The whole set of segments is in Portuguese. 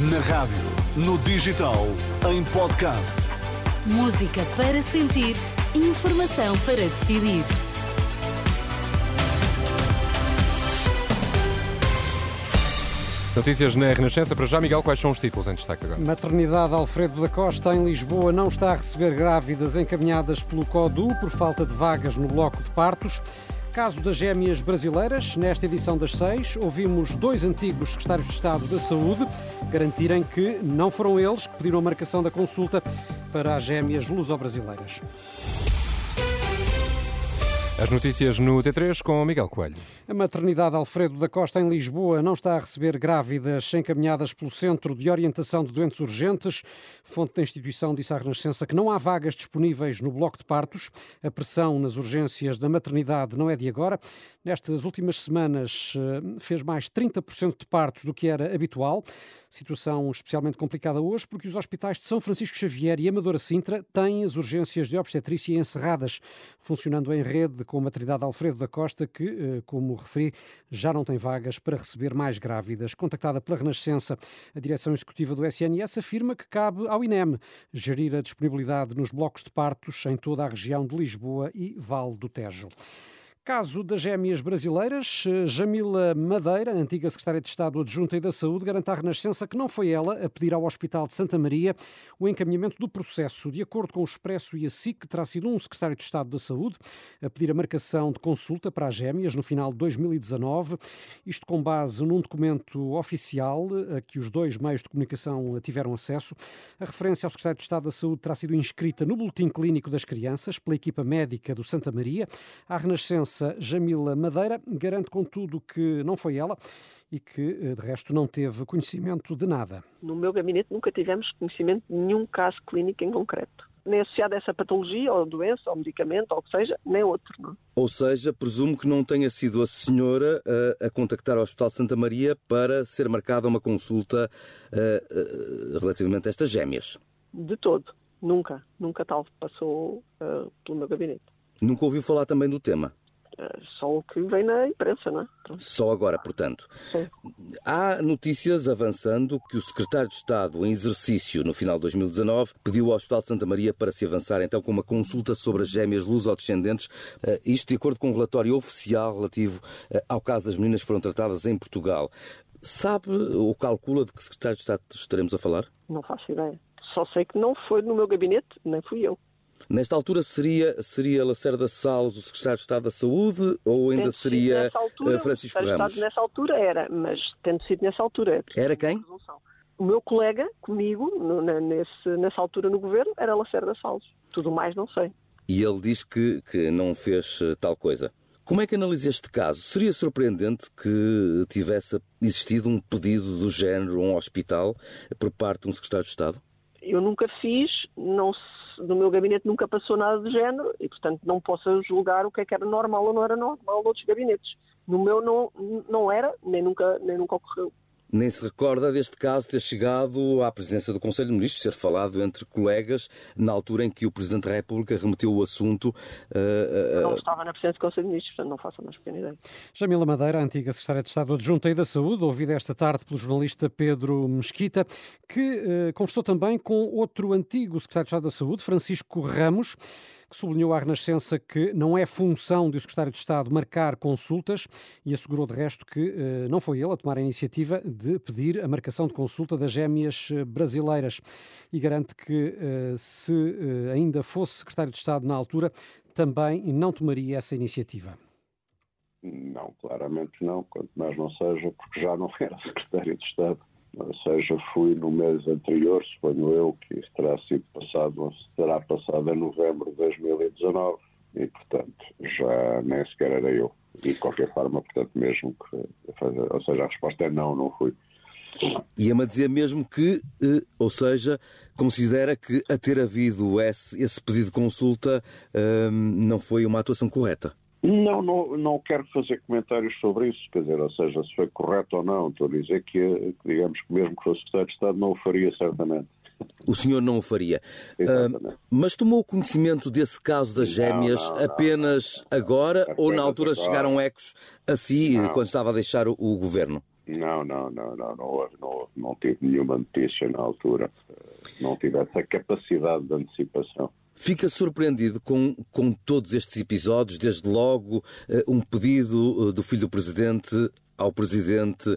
Na rádio, no digital, em podcast. Música para sentir, informação para decidir. Notícias na Renascença. Para já, Miguel, quais são os títulos em destaque agora? Maternidade Alfredo da Costa, em Lisboa, não está a receber grávidas encaminhadas pelo CODU por falta de vagas no bloco de partos. Caso das gêmeas brasileiras, nesta edição das seis, ouvimos dois antigos secretários de Estado da Saúde garantirem que não foram eles que pediram a marcação da consulta para as gêmeas luso-brasileiras. As notícias no T3 com Miguel Coelho. A maternidade Alfredo da Costa, em Lisboa, não está a receber grávidas encaminhadas pelo Centro de Orientação de Doentes Urgentes. Fonte da instituição disse à Renascença que não há vagas disponíveis no bloco de partos. A pressão nas urgências da maternidade não é de agora. Nestas últimas semanas eh, fez mais 30% de partos do que era habitual. Situação especialmente complicada hoje porque os hospitais de São Francisco Xavier e Amadora Sintra têm as urgências de obstetrícia encerradas, funcionando em rede com a maternidade Alfredo da Costa, que, eh, como referi, já não tem vagas para receber mais grávidas. Contactada pela Renascença, a direção executiva do SNS afirma que cabe ao INEM gerir a disponibilidade nos blocos de partos em toda a região de Lisboa e Vale do Tejo. Caso das gêmeas brasileiras, eh, Jamila Madeira, antiga secretária de Estado adjunta e da Saúde, garante à Renascença que não foi ela a pedir ao Hospital de Santa Maria o encaminhamento do processo. De acordo com o Expresso e a SIC, terá sido um secretário de Estado da Saúde a pedir a marcação de consulta para as gêmeas no final de 2019. Isto com base num documento oficial a que os dois meios de comunicação tiveram acesso. A referência ao secretário de Estado da Saúde terá sido inscrita no Boletim Clínico das Crianças pela equipa médica do Santa Maria. À Renascença Jamila Madeira garante, contudo, que não foi ela e que, eh, de resto, não teve conhecimento de nada. No meu gabinete nunca tivemos conhecimento de nenhum caso clínico em concreto. Nem associado a essa patologia, ou doença, ou medicamento, ou o que seja, nem outro. Não? Ou seja, presumo que não tenha sido a senhora a, a contactar o Hospital Santa Maria para ser marcada uma consulta uh, uh, relativamente a estas gêmeas. De todo. Nunca. Nunca tal passou pelo meu gabinete. Nunca ouviu falar também do tema? Só o que vem na imprensa, não é? Só agora, portanto. Sim. Há notícias avançando que o secretário de Estado em exercício no final de 2019 pediu ao Hospital de Santa Maria para se avançar então com uma consulta sobre as gêmeas luso-descendentes, eh, isto de acordo com um relatório oficial relativo eh, ao caso das meninas que foram tratadas em Portugal. Sabe ou calcula de que secretário de Estado estaremos a falar? Não faço ideia. Só sei que não foi no meu gabinete, nem fui eu. Nesta altura seria, seria Lacerda Salles o secretário de Estado da Saúde ou ainda seria altura, eh, Francisco o Ramos? Estado nessa altura era, mas tendo sido nessa altura. Era quem? O meu colega comigo, no, na, nesse, nessa altura no governo, era Lacerda Salles. Tudo mais não sei. E ele diz que, que não fez eh, tal coisa. Como é que analisa este caso? Seria surpreendente que tivesse existido um pedido do género a um hospital por parte de um secretário de Estado? Eu nunca fiz, não, no meu gabinete nunca passou nada do género e, portanto, não posso julgar o que é que era normal ou não era normal noutros gabinetes. No meu não, não era, nem nunca, nem nunca ocorreu nem se recorda deste caso ter chegado à presidência do Conselho de Ministros, ser falado entre colegas, na altura em que o Presidente da República remeteu o assunto. Uh, uh, não estava na presidência do Conselho de Ministros, portanto não faço a mais pequena ideia. Jamila Madeira, antiga Secretária de Estado Adjunta e da Saúde, ouvida esta tarde pelo jornalista Pedro Mesquita, que uh, conversou também com outro antigo Secretário de Estado da Saúde, Francisco Ramos que sublinhou à Renascença que não é função do Secretário de Estado marcar consultas e assegurou de resto que eh, não foi ele a tomar a iniciativa de pedir a marcação de consulta das gêmeas eh, brasileiras e garante que eh, se ainda fosse Secretário de Estado na altura também não tomaria essa iniciativa. Não, claramente não, quanto mais não seja, porque já não era Secretário de Estado. Ou seja, fui no mês anterior, suponho eu, que isso terá sido passado, terá passado em novembro de 2019, e portanto já nem sequer era eu. E de qualquer forma, portanto, mesmo que. Ou seja, a resposta é não, não fui. E a dizer mesmo que, eh, ou seja, considera que a ter havido esse, esse pedido de consulta eh, não foi uma atuação correta? Não, não, não quero fazer comentários sobre isso, quer dizer, ou seja, se foi correto ou não, estou a dizer que, digamos que mesmo que fosse Secretário de Estado, não o faria certamente. O senhor não o faria. Uh, mas tomou conhecimento desse caso das gêmeas não, não, apenas não, agora apenas ou na altura agora. chegaram ecos a si quando estava a deixar o, o governo? Não, não, não, não, não houve, não houve, não tive nenhuma notícia na altura, não tive essa capacidade de antecipação. Fica surpreendido com, com todos estes episódios, desde logo eh, um pedido eh, do filho do Presidente ao Presidente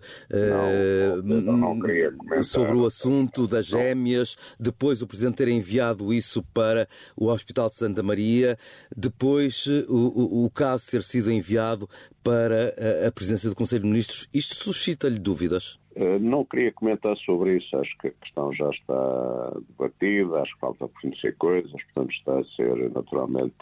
Não, não, não comentar. sobre o assunto das gêmeas, depois o Presidente ter enviado isso para o Hospital de Santa Maria, depois eh, o, o, caso ter sido enviado para a, a presidência do Conselho de Ministros. Isto suscita-lhe dúvidas? Eh, Não queria comentar sobre isso, acho que a questão já está debatida, acho que falta conhecer coisas, portanto está a ser naturalmente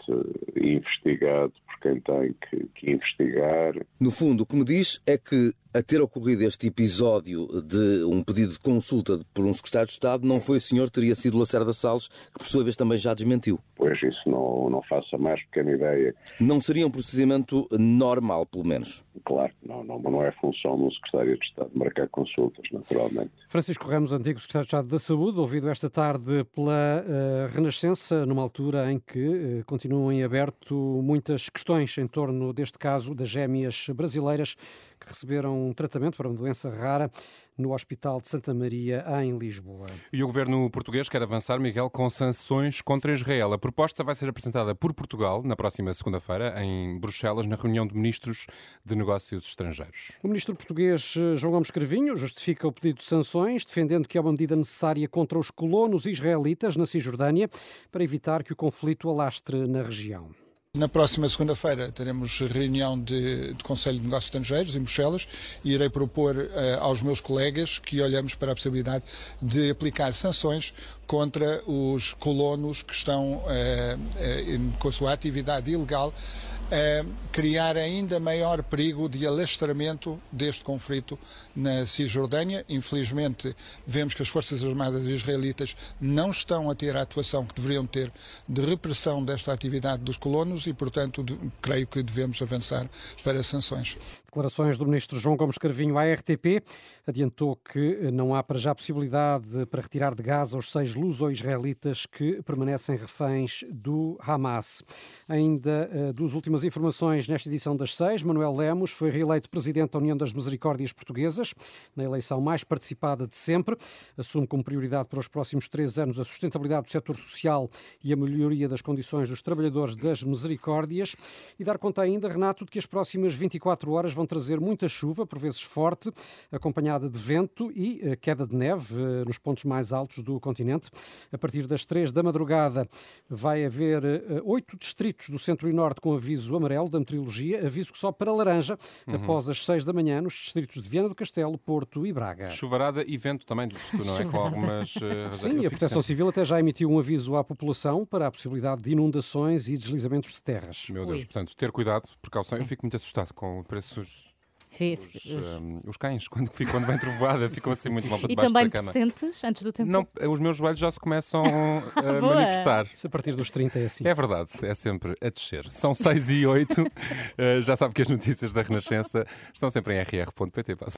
investigado por quem tem que, que investigar. No fundo, o que me diz é que a ter ocorrido este episódio de um pedido de consulta por um secretário de Estado não foi o senhor, teria sido Lacerda Salles, que por sua vez também já desmentiu. Pois isso não, não faço a mais pequena ideia. Não seria um procedimento normal, pelo menos. Claro, não, não, não é função do secretário de Estado marcar consultas, naturalmente. Francisco Ramos, antigo secretário de Estado da Saúde, ouvido esta tarde pela eh, Renascença, numa altura em que eh, continuam em aberto muitas questões em torno deste caso das gêmeas brasileiras que receberam um tratamento para uma doença rara no Hospital de Santa Maria, em Lisboa. E o governo português quer avançar, Miguel, com sanções contra Israel. A proposta vai ser apresentada por Portugal na próxima segunda-feira, em Bruxelas, na reunião de ministros de negócios estrangeiros. O ministro português eh, João Gomes Cravinho justifica o pedido de sanções, defendendo que é uma medida necessária contra os colonos israelitas na Cisjordânia para evitar que o conflito alastre na região. Na próxima segunda-feira teremos reunião de, de, Conselho de Negócios Estrangeiros em Bruxelas e irei propor uh, aos meus colegas que olhemos para a possibilidade de aplicar sanções contra os colonos que estão uh, uh, com a sua atividade ilegal a criar ainda maior perigo de alastramento deste conflito na Cisjordânia. Infelizmente, vemos que as Forças Armadas israelitas não estão a ter a atuação que deveriam ter de repressão desta atividade dos colonos e, portanto, creio que devemos avançar para sanções. Declarações do ministro João Gomes Carvinho à RTP adiantou que não há para já possibilidade para retirar de Gaza os seis luso-israelitas que permanecem reféns do Hamas. Ainda uh, dos últimas informações nesta edição das seis, Manuel Lemos foi reeleito presidente da União das Misericórdias Portuguesas, na eleição mais participada de sempre. Assume como prioridade para os próximos três anos a sustentabilidade do setor social e a melhoria das condições dos trabalhadores das Misericórdias. E dar conta ainda, Renato, de que as próximas 24 horas vão trazer muita chuva, por vezes forte, acompanhada de vento e uh, queda de neve uh, nos pontos mais altos do continente. A partir das três da madrugada vai haver uh, oito distritos do centro e norte com aviso amarelo da meteorologia, aviso que sobe para laranja uhum. após as seis da manhã nos distritos de Viana do Castelo, Porto e Braga. Chuvarada e vento também, não é? Com algumas. Sim, a Proteção Civil até já emitiu um aviso à população para a possibilidade de inundações e deslizamentos de terras. Meu Deus, Ui. portanto, ter cuidado, precaução. Sim. Eu fico muito assustado com preços os, um, os, cães, quando, quando vem trovoada, ficam assim muito mal para E debaixo também da cama. sentes antes do tempo? Não, os meus joelhos já se começam a manifestar. Se a partir dos 30 é assim. É verdade, é sempre a descer. São 6 e 8. uh, já sabe que as notícias da Renascença estão sempre em rr.pt.